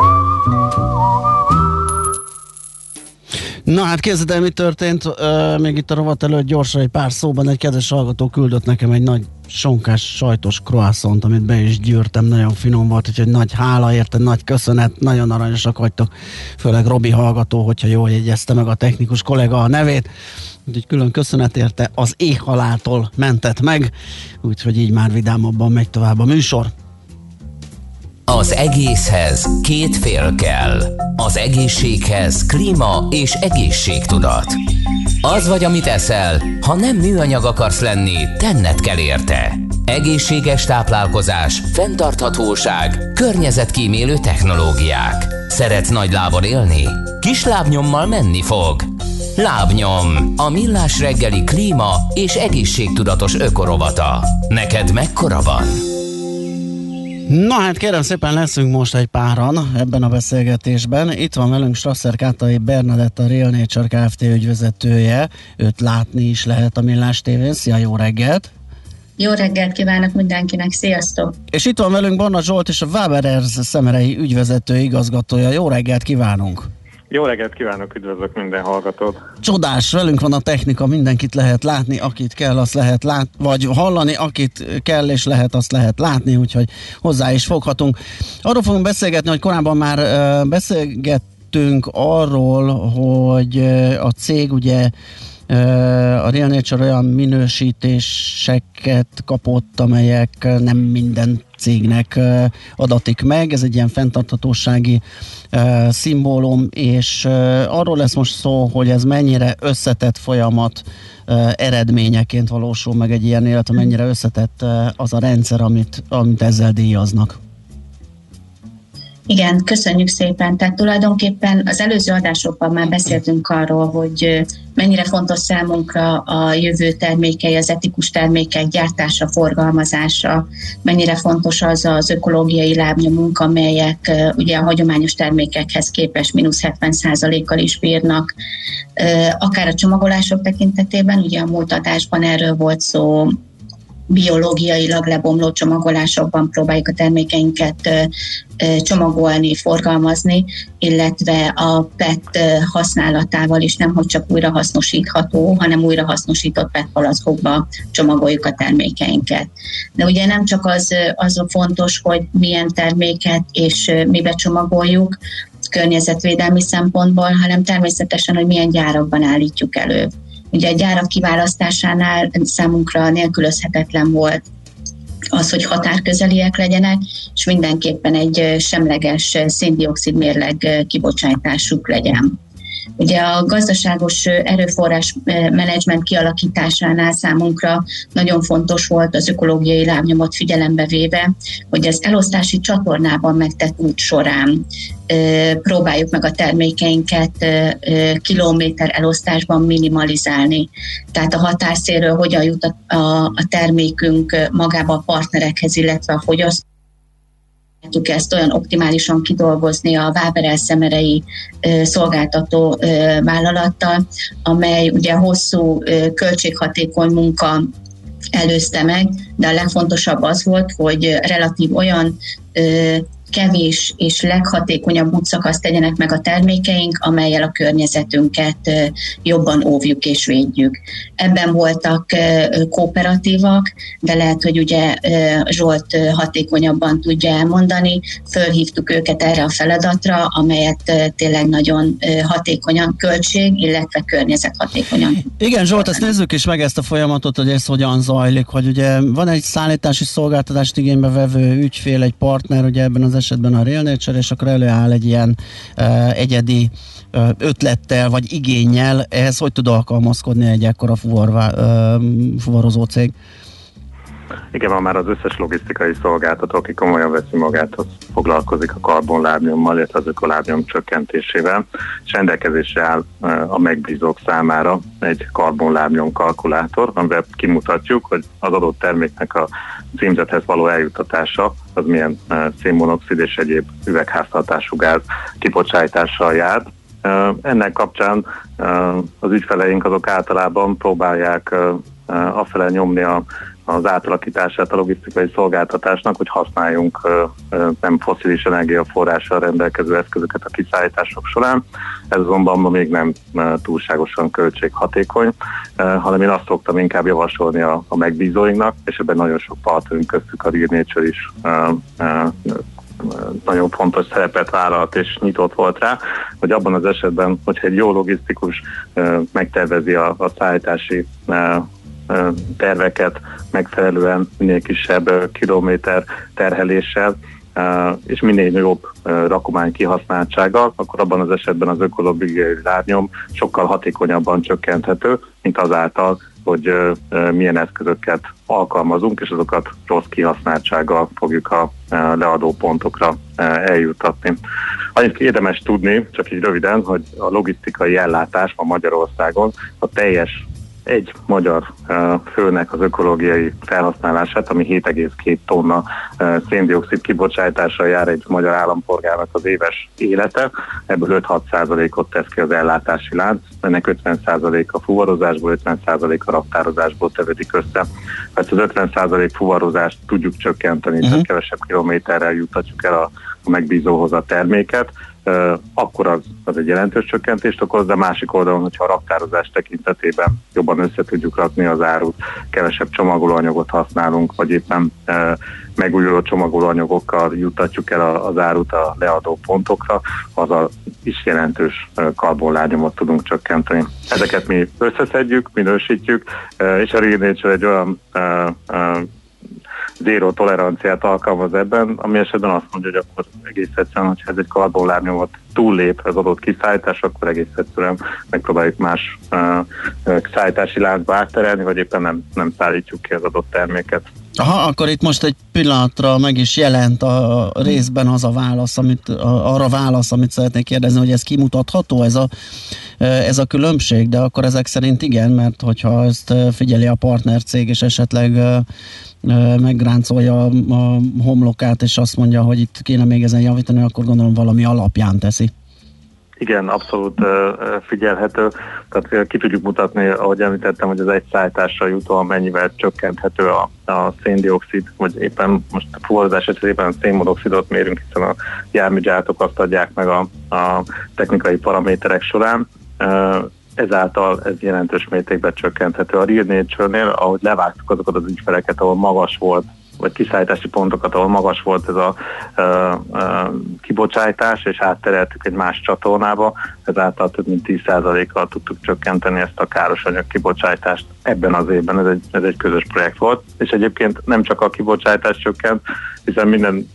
Na hát képzeld el, mi történt, uh, még itt a rovat előtt gyorsan egy pár szóban egy kedves hallgató küldött nekem egy nagy sonkás sajtos croissant, amit be is gyűrtem, nagyon finom volt, úgyhogy nagy hála érte, nagy köszönet, nagyon aranyosak vagytok, főleg Robi hallgató, hogyha jól jegyezte meg a technikus kollega a nevét, úgyhogy külön köszönet érte, az éhhaláltól mentett meg, úgyhogy így már vidámabban megy tovább a műsor. Az egészhez két fél kell. Az egészséghez klíma és egészségtudat. Az vagy, amit eszel, ha nem műanyag akarsz lenni, tenned kell érte. Egészséges táplálkozás, fenntarthatóság, környezetkímélő technológiák. Szeretsz nagy lábon élni? Kis lábnyommal menni fog. Lábnyom, a millás reggeli klíma és egészségtudatos ökorovata. Neked mekkora van? Na hát kérem szépen leszünk most egy páran ebben a beszélgetésben. Itt van velünk Strasser Kátai Bernadett, a Real Nature Kft. ügyvezetője. Őt látni is lehet a Millás tévén. Szia, jó reggelt! Jó reggelt kívánok mindenkinek, sziasztok! És itt van velünk Barna Zsolt és a Waberers szemerei ügyvezető igazgatója. Jó reggelt kívánunk! Jó reggelt kívánok, üdvözlök minden hallgatót. Csodás, velünk van a technika, mindenkit lehet látni, akit kell, azt lehet látni, vagy hallani, akit kell és lehet, azt lehet látni, úgyhogy hozzá is foghatunk. Arról fogunk beszélgetni, hogy korábban már beszélgettünk arról, hogy a cég ugye a Real Nature olyan minősítéseket kapott, amelyek nem minden cégnek adatik meg. Ez egy ilyen fenntarthatósági szimbólum, és arról lesz most szó, hogy ez mennyire összetett folyamat eredményeként valósul meg egy ilyen illetve mennyire összetett az a rendszer, amit, amit ezzel díjaznak. Igen, köszönjük szépen. Tehát tulajdonképpen az előző adásokban már beszéltünk arról, hogy mennyire fontos számunkra a jövő termékei, az etikus termékek gyártása, forgalmazása, mennyire fontos az az ökológiai lábnyomunk, amelyek ugye a hagyományos termékekhez képest mínusz 70%-kal is bírnak. Akár a csomagolások tekintetében, ugye a múlt adásban erről volt szó, biológiailag lebomló csomagolásokban próbáljuk a termékeinket csomagolni, forgalmazni, illetve a PET használatával is nem, hogy csak újrahasznosítható, hanem újrahasznosított PET palackokba csomagoljuk a termékeinket. De ugye nem csak az, az a fontos, hogy milyen terméket és mibe csomagoljuk, környezetvédelmi szempontból, hanem természetesen, hogy milyen gyárakban állítjuk elő. Ugye a gyárak kiválasztásánál számunkra nélkülözhetetlen volt az, hogy határközeliek legyenek, és mindenképpen egy semleges széndiokszid mérleg kibocsátásuk legyen. Ugye a gazdaságos erőforrás menedzsment kialakításánál számunkra nagyon fontos volt az ökológiai lábnyomot figyelembe véve, hogy az elosztási csatornában megtett út során próbáljuk meg a termékeinket kilométer elosztásban minimalizálni. Tehát a határszéről hogyan jut a, a, a termékünk magába a partnerekhez, illetve a fogyasztó tudtuk ezt olyan optimálisan kidolgozni a Váberel szemerei szolgáltató vállalattal, amely ugye hosszú költséghatékony munka előzte meg, de a legfontosabb az volt, hogy relatív olyan kevés és leghatékonyabb útszakaszt tegyenek meg a termékeink, amelyel a környezetünket jobban óvjuk és védjük. Ebben voltak kooperatívak, de lehet, hogy ugye Zsolt hatékonyabban tudja elmondani. Fölhívtuk őket erre a feladatra, amelyet tényleg nagyon hatékonyan költség, illetve környezet hatékonyan. Igen, Zsolt, ezt nézzük is meg ezt a folyamatot, hogy ez hogyan zajlik, hogy ugye van egy szállítási szolgáltatást igénybe vevő ügyfél, egy partner, ugye ebben az esetben a Real Nature, és akkor előáll egy ilyen uh, egyedi uh, ötlettel vagy igényel, ehhez hogy tud alkalmazkodni egy ekkora fuvarvá, uh, fuvarozó cég? Igen, ma már az összes logisztikai szolgáltató, aki komolyan veszi magát, az foglalkozik a karbonlábnyommal, illetve az ökolábnyom csökkentésével, és rendelkezésre áll a megbízók számára egy karbonlábnyom kalkulátor, amivel kimutatjuk, hogy az adott terméknek a címzethez való eljutatása az milyen szénmonoxid és egyéb üvegháztartású gáz kibocsátással jár, ennek kapcsán az ügyfeleink azok általában próbálják afele nyomni a az átalakítását a logisztikai szolgáltatásnak, hogy használjunk nem foszilis energiaforrással rendelkező eszközöket a kiszállítások során. Ez azonban ma még nem túlságosan költséghatékony, hanem én azt szoktam inkább javasolni a, a megbízóinknak, és ebben nagyon sok partnerünk köztük a Real Nature is nagyon fontos szerepet vállalt és nyitott volt rá, hogy abban az esetben, hogyha egy jó logisztikus megtervezi a, a szállítási terveket megfelelően minél kisebb kilométer terheléssel, és minél jobb rakomány kihasználtsága, akkor abban az esetben az ökológiai lárnyom sokkal hatékonyabban csökkenthető, mint azáltal, hogy milyen eszközöket alkalmazunk, és azokat rossz kihasználtsággal fogjuk a leadó pontokra eljutatni. Annyit érdemes tudni, csak így röviden, hogy a logisztikai ellátás ma Magyarországon a teljes egy magyar főnek az ökológiai felhasználását, ami 7,2 tonna széndiokszid kibocsátással jár egy magyar állampolgárnak az éves élete. Ebből 5-6 százalékot tesz ki az ellátási lánc, ennek 50 százalék a fuvarozásból, 50 százalék a raktározásból tevődik össze. Hát az 50 százalék fuvarozást tudjuk csökkenteni, uh-huh. tehát kevesebb kilométerrel jutatjuk el a, a megbízóhoz a terméket, akkor az, az egy jelentős csökkentést okoz, de másik oldalon, hogyha a raktározás tekintetében jobban össze tudjuk rakni az árut, kevesebb csomagolóanyagot használunk, vagy éppen megújuló csomagolóanyagokkal juttatjuk el az árut a leadó pontokra, az a is jelentős karbonlágyomot tudunk csökkenteni. Ezeket mi összeszedjük, minősítjük, és a Real egy olyan zéró toleranciát alkalmaz ebben, ami esetben azt mondja, hogy akkor egész egyszerűen, hogyha ez egy karbonlábnyomot túllép az adott kiszállítás, akkor egész egyszerűen megpróbáljuk más uh, szállítási láncba átterelni, vagy éppen nem, nem szállítjuk ki az adott terméket. Aha, akkor itt most egy pillanatra meg is jelent a részben az a válasz, amit, a, arra válasz, amit szeretnék kérdezni, hogy ez kimutatható, ez a, ez a különbség, de akkor ezek szerint igen, mert hogyha ezt figyeli a partnercég, és esetleg megráncolja a homlokát, és azt mondja, hogy itt kéne még ezen javítani, akkor gondolom valami alapján teszi. Igen, abszolút figyelhető. Tehát ki tudjuk mutatni, ahogy említettem, hogy az egy szállításra jutóan mennyivel csökkenthető a, a széndiokszid, vagy éppen most a fuvarozás esetében a szénmonoxidot mérünk, hiszen a járműgyártók azt adják meg a, a technikai paraméterek során ezáltal ez jelentős mértékben csökkenthető. A Real Nature-nél, ahogy levágtuk azokat az ügyfeleket, ahol magas volt vagy kiszállítási pontokat, ahol magas volt ez a ö, ö, kibocsátás, és áttereltük egy más csatornába, ezáltal több mint 10%-kal tudtuk csökkenteni ezt a káros anyag kibocsátást ebben az évben, ez egy, ez egy közös projekt volt, és egyébként nem csak a kibocsátás csökkent, hiszen minden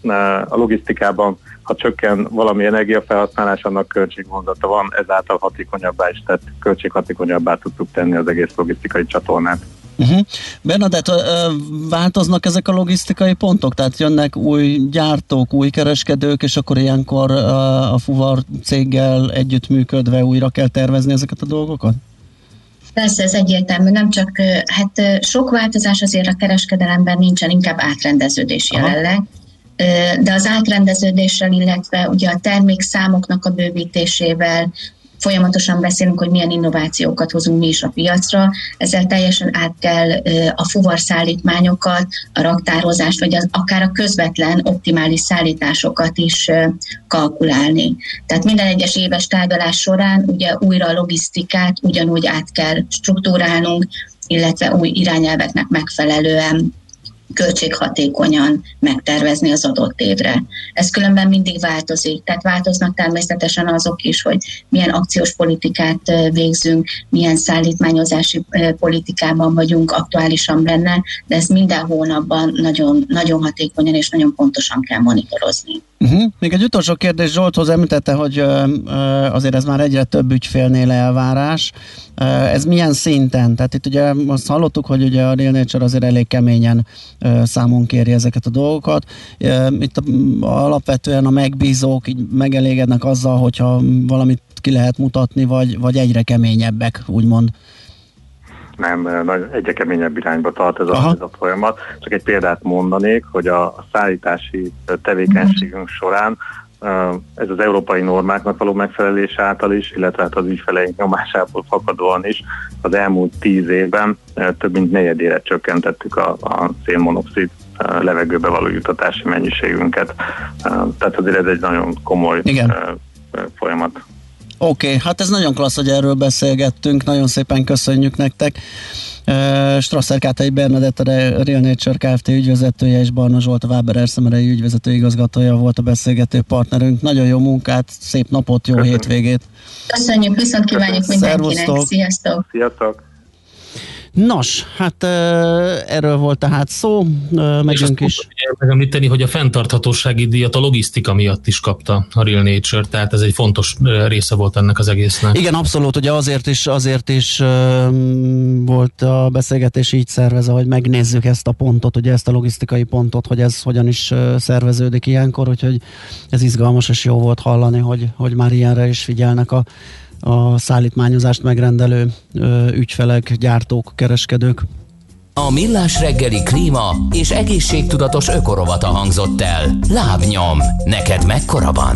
a logisztikában ha csökken valami energiafelhasználás, annak költségvonzata van, ezáltal hatékonyabbá is tett, költséghatékonyabbá tudtuk tenni az egész logisztikai csatornát. Uh-huh. Bernadett, változnak ezek a logisztikai pontok? Tehát jönnek új gyártók, új kereskedők, és akkor ilyenkor a fuvar céggel együttműködve újra kell tervezni ezeket a dolgokat? Persze, ez egyértelmű, nem csak, hát sok változás azért a kereskedelemben nincsen, inkább átrendeződés jelenleg de az átrendeződéssel, illetve ugye a termékszámoknak a bővítésével, folyamatosan beszélünk, hogy milyen innovációkat hozunk mi is a piacra, ezzel teljesen át kell a fuvarszállítmányokat, a raktározást, vagy az, akár a közvetlen optimális szállításokat is kalkulálni. Tehát minden egyes éves tárgyalás során ugye újra a logisztikát ugyanúgy át kell struktúrálnunk, illetve új irányelveknek megfelelően költséghatékonyan megtervezni az adott évre. Ez különben mindig változik, tehát változnak természetesen azok is, hogy milyen akciós politikát végzünk, milyen szállítmányozási politikában vagyunk aktuálisan benne, de ezt minden hónapban nagyon, nagyon hatékonyan és nagyon pontosan kell monitorozni. Uh-huh. Még egy utolsó kérdés Zsolthoz említette, hogy azért ez már egyre több ügyfélnél elvárás. Ez milyen szinten? Tehát itt ugye azt hallottuk, hogy ugye a Real Nature azért elég keményen számon kéri ezeket a dolgokat. Itt alapvetően a megbízók így megelégednek azzal, hogyha valamit ki lehet mutatni, vagy, vagy egyre keményebbek, úgymond nem, egyre keményebb irányba tart ez a, ez a folyamat. Csak egy példát mondanék, hogy a, a szállítási tevékenységünk során ez az európai normáknak való megfelelés által is, illetve hát az ügyfeleink nyomásából fakadóan is az elmúlt tíz évben több mint negyedére csökkentettük a, a szénmonoxid levegőbe való jutatási mennyiségünket. Tehát azért ez egy nagyon komoly Igen. folyamat. Oké, okay, hát ez nagyon klassz, hogy erről beszélgettünk, nagyon szépen köszönjük nektek. Strasser Kátai Bernadett, a Real Nature Kft. ügyvezetője és Barna Zsolt, a Weber Erszemerei ügyvezető igazgatója volt a beszélgető partnerünk. Nagyon jó munkát, szép napot, jó Köszönjük. hétvégét! Köszönjük, viszont kívánjuk mindenkinek! Szervusztok. Sziasztok! Sziasztok! Nos, hát erről volt tehát szó, megyünk is. Megemlíteni, hogy a fenntarthatósági díjat a logisztika miatt is kapta a Real Nature, tehát ez egy fontos része volt ennek az egésznek. Igen, abszolút, ugye azért is, azért is volt a beszélgetés így szervezve, hogy megnézzük ezt a pontot, ugye ezt a logisztikai pontot, hogy ez hogyan is szerveződik ilyenkor, úgyhogy ez izgalmas és jó volt hallani, hogy, hogy már ilyenre is figyelnek a a szállítmányozást megrendelő ügyfelek, gyártók, kereskedők. A Millás reggeli klíma és egészségtudatos ökorovata hangzott el. Lábnyom, neked mekkora van?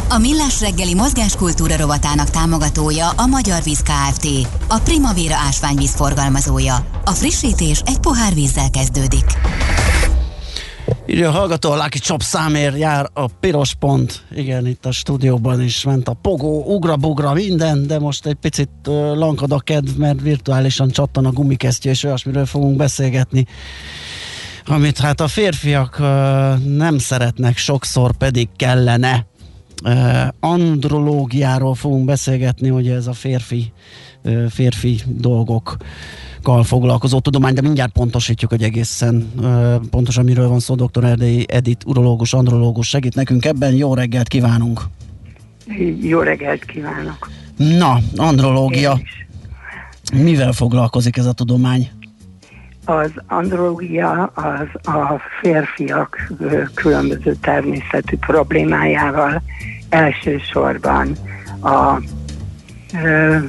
A Millás reggeli mozgáskultúra rovatának támogatója a Magyar Víz Kft. A Primavera ásványvíz forgalmazója. A frissítés egy pohár vízzel kezdődik. Írja a hallgató, a Lucky Chop számér jár a piros pont. Igen, itt a stúdióban is ment a pogó, ugra-bugra, minden, de most egy picit uh, lankad a kedv, mert virtuálisan csattan a gumikesztje, és olyasmiről fogunk beszélgetni amit hát a férfiak uh, nem szeretnek, sokszor pedig kellene. Andrológiáról fogunk beszélgetni, hogy ez a férfi, férfi dolgok foglalkozó tudomány, de mindjárt pontosítjuk, hogy egészen pontosan miről van szó. Dr. Erdei Edit, urológus, andrológus segít nekünk ebben. Jó reggelt kívánunk! Jó reggelt kívánok! Na, andrológia. Mivel foglalkozik ez a tudomány? Az andrológia az a férfiak különböző természetű problémájával elsősorban a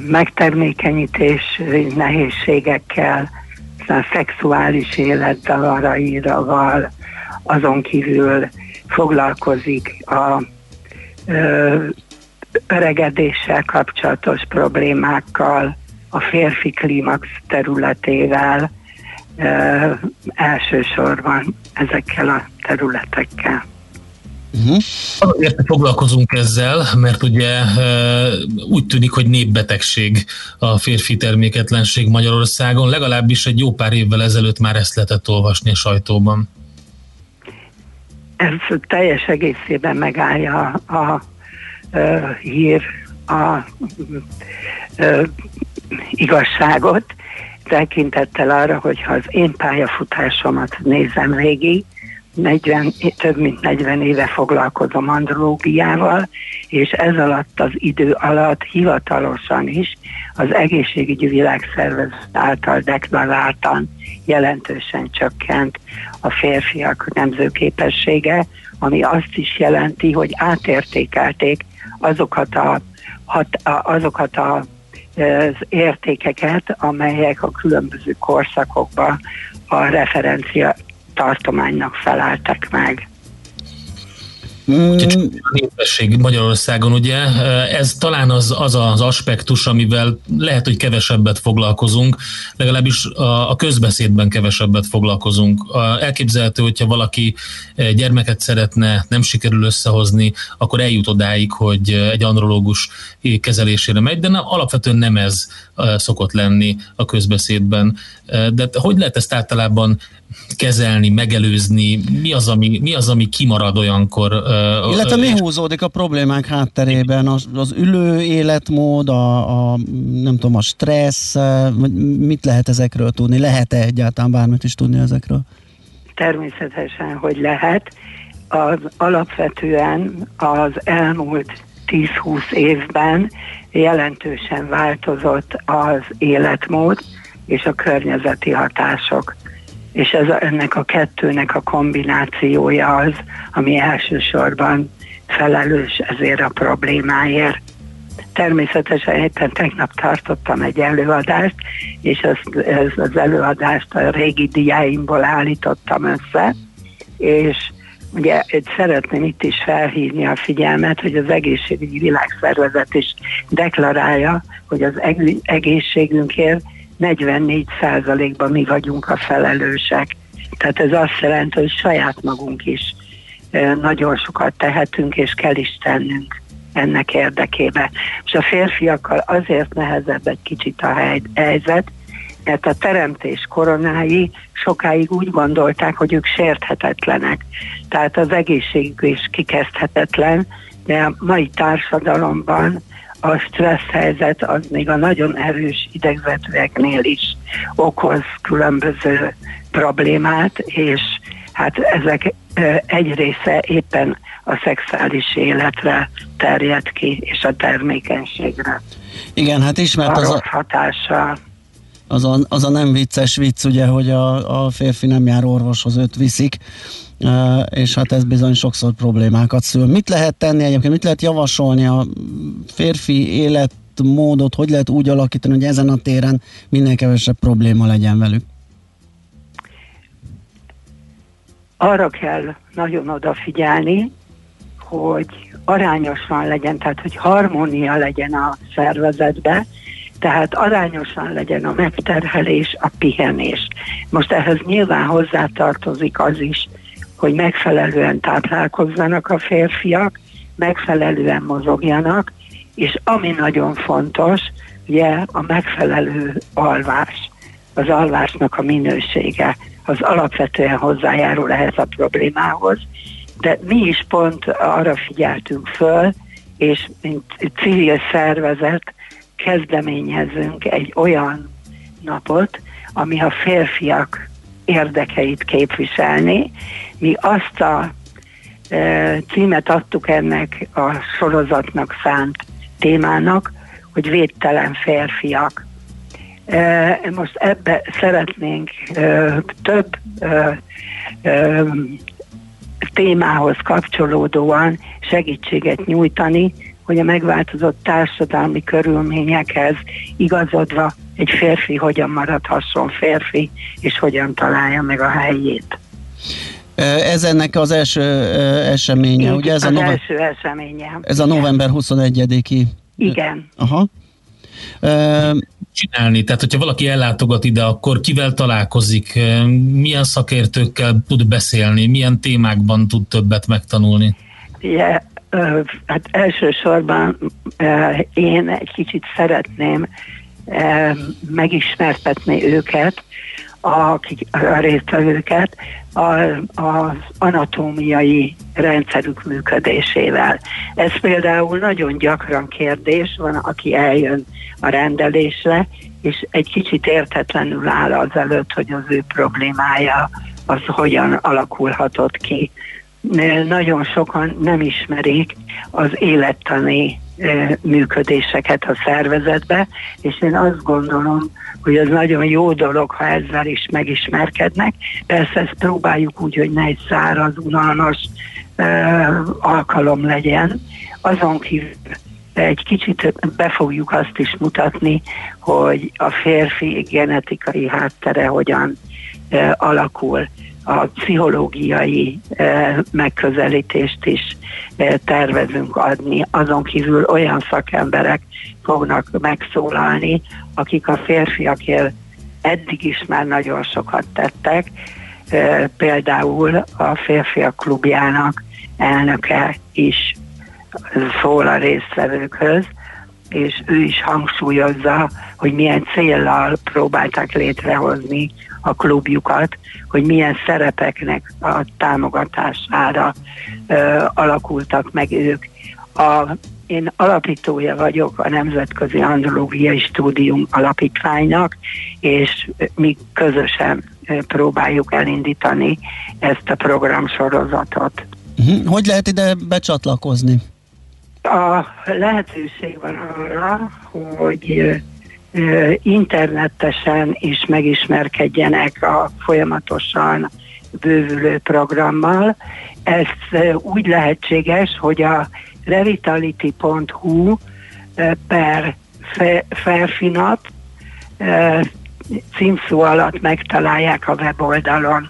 megtermékenyítés nehézségekkel, a szexuális életzavaraival, azon kívül foglalkozik a öregedéssel kapcsolatos problémákkal, a férfi klímax területével, elsősorban ezekkel a területekkel. Uh-huh. Azért foglalkozunk ezzel, mert ugye úgy tűnik, hogy népbetegség a férfi terméketlenség Magyarországon, legalábbis egy jó pár évvel ezelőtt már ezt lehetett olvasni a sajtóban. Ez teljes egészében megállja a, a, a hír, a, a, a igazságot, tekintettel arra, hogyha az én pályafutásomat nézem végig, 40, több mint 40 éve foglalkozom andrológiával, és ez alatt az idő alatt hivatalosan is az egészségügyi világszervezet által deklaráltan jelentősen csökkent a férfiak nemzőképessége, ami azt is jelenti, hogy átértékelték azokat a, hat, azokat a az értékeket, amelyek a különböző korszakokban a referencia tartománynak feleltek meg. Mm. A népesség Magyarországon, ugye, ez talán az, az az aspektus, amivel lehet, hogy kevesebbet foglalkozunk, legalábbis a, a közbeszédben kevesebbet foglalkozunk. Elképzelhető, hogyha valaki gyermeket szeretne, nem sikerül összehozni, akkor eljut odáig, hogy egy andrológus kezelésére megy, de nem, alapvetően nem ez szokott lenni a közbeszédben. De hogy lehet ezt általában kezelni, megelőzni? Mi az, ami, mi az, ami kimarad olyankor? Illetve mi húzódik a problémák hátterében? Az, az ülő életmód, a, a, nem tudom, a stressz, mit lehet ezekről tudni? Lehet-e egyáltalán bármit is tudni ezekről? Természetesen, hogy lehet. Az alapvetően az elmúlt 10-20 évben jelentősen változott az életmód és a környezeti hatások. És ez a, ennek a kettőnek a kombinációja az, ami elsősorban felelős ezért a problémáért. Természetesen éppen tegnap tartottam egy előadást, és ezt, ez az előadást a régi diáimból állítottam össze, és Ugye szeretném itt is felhívni a figyelmet, hogy az egészségügyi világszervezet is deklarálja, hogy az egészségünkért 44%-ban mi vagyunk a felelősek. Tehát ez azt jelenti, hogy saját magunk is nagyon sokat tehetünk, és kell is tennünk ennek érdekébe. És a férfiakkal azért nehezebb egy kicsit a helyzet, mert a teremtés koronái sokáig úgy gondolták, hogy ők sérthetetlenek. Tehát az egészségük is kikezdhetetlen, de a mai társadalomban a stressz helyzet az még a nagyon erős idegzetőeknél is okoz különböző problémát, és hát ezek egy része éppen a szexuális életre terjed ki, és a termékenységre. Igen, hát ismert az a... hatással Az a, az a nem vicces vicc, ugye, hogy a, a férfi nem jár orvoshoz, őt viszik, és hát ez bizony sokszor problémákat szül. Mit lehet tenni egyébként, mit lehet javasolni a férfi életmódot, hogy lehet úgy alakítani, hogy ezen a téren minél kevesebb probléma legyen velük? Arra kell nagyon odafigyelni, hogy arányosan legyen, tehát hogy harmónia legyen a szervezetbe, tehát arányosan legyen a megterhelés, a pihenés. Most ehhez nyilván hozzátartozik az is, hogy megfelelően táplálkozzanak a férfiak, megfelelően mozogjanak, és ami nagyon fontos, ugye a megfelelő alvás, az alvásnak a minősége, az alapvetően hozzájárul ehhez a problémához, de mi is pont arra figyeltünk föl, és mint civil szervezet kezdeményezünk egy olyan napot, ami a férfiak érdekeit képviselni. Mi azt a e, címet adtuk ennek a sorozatnak szánt témának, hogy védtelen férfiak. E, most ebbe szeretnénk e, több e, e, témához kapcsolódóan segítséget nyújtani, hogy a megváltozott társadalmi körülményekhez igazodva egy férfi hogyan maradhasson férfi, és hogyan találja meg a helyét. Ez ennek az első eseménye, Így, ugye? Ez az a november, első eseménye. Ez a november 21-i. Igen. Aha. Csinálni, tehát hogyha valaki ellátogat ide, akkor kivel találkozik, milyen szakértőkkel tud beszélni, milyen témákban tud többet megtanulni? Yeah, hát elsősorban én egy kicsit szeretném megismertetni őket, akik, a résztvevőket az anatómiai rendszerük működésével. Ez például nagyon gyakran kérdés, van, aki eljön a rendelésre, és egy kicsit értetlenül áll az előtt, hogy az ő problémája az hogyan alakulhatott ki. Nagyon sokan nem ismerik az élettani működéseket a szervezetbe, és én azt gondolom, hogy ez nagyon jó dolog, ha ezzel is megismerkednek. Persze ezt próbáljuk úgy, hogy ne egy száraz, unalmas alkalom legyen. Azon kívül egy kicsit be fogjuk azt is mutatni, hogy a férfi genetikai háttere hogyan alakul a pszichológiai megközelítést is tervezünk adni. Azon kívül olyan szakemberek fognak megszólalni, akik a férfiakért eddig is már nagyon sokat tettek. Például a férfiak klubjának elnöke is szól a résztvevőkhöz, és ő is hangsúlyozza, hogy milyen céllal próbálták létrehozni a klubjukat, hogy milyen szerepeknek a támogatására ö, alakultak meg ők. A, én alapítója vagyok a Nemzetközi Andrológiai Stúdium Alapítványnak, és mi közösen próbáljuk elindítani ezt a programsorozatot. Mhm. Hogy lehet ide becsatlakozni? A lehetőség van arra, hogy internetesen is megismerkedjenek a folyamatosan bővülő programmal. Ez úgy lehetséges, hogy a revitality.hu per felfinat címszó alatt megtalálják a weboldalon.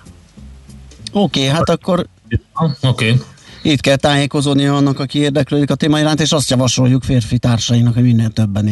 Oké, okay, hát akkor Oké. Okay. itt kell tájékozódni annak, aki érdeklődik a téma iránt, és azt javasoljuk férfi társainak, hogy minél többen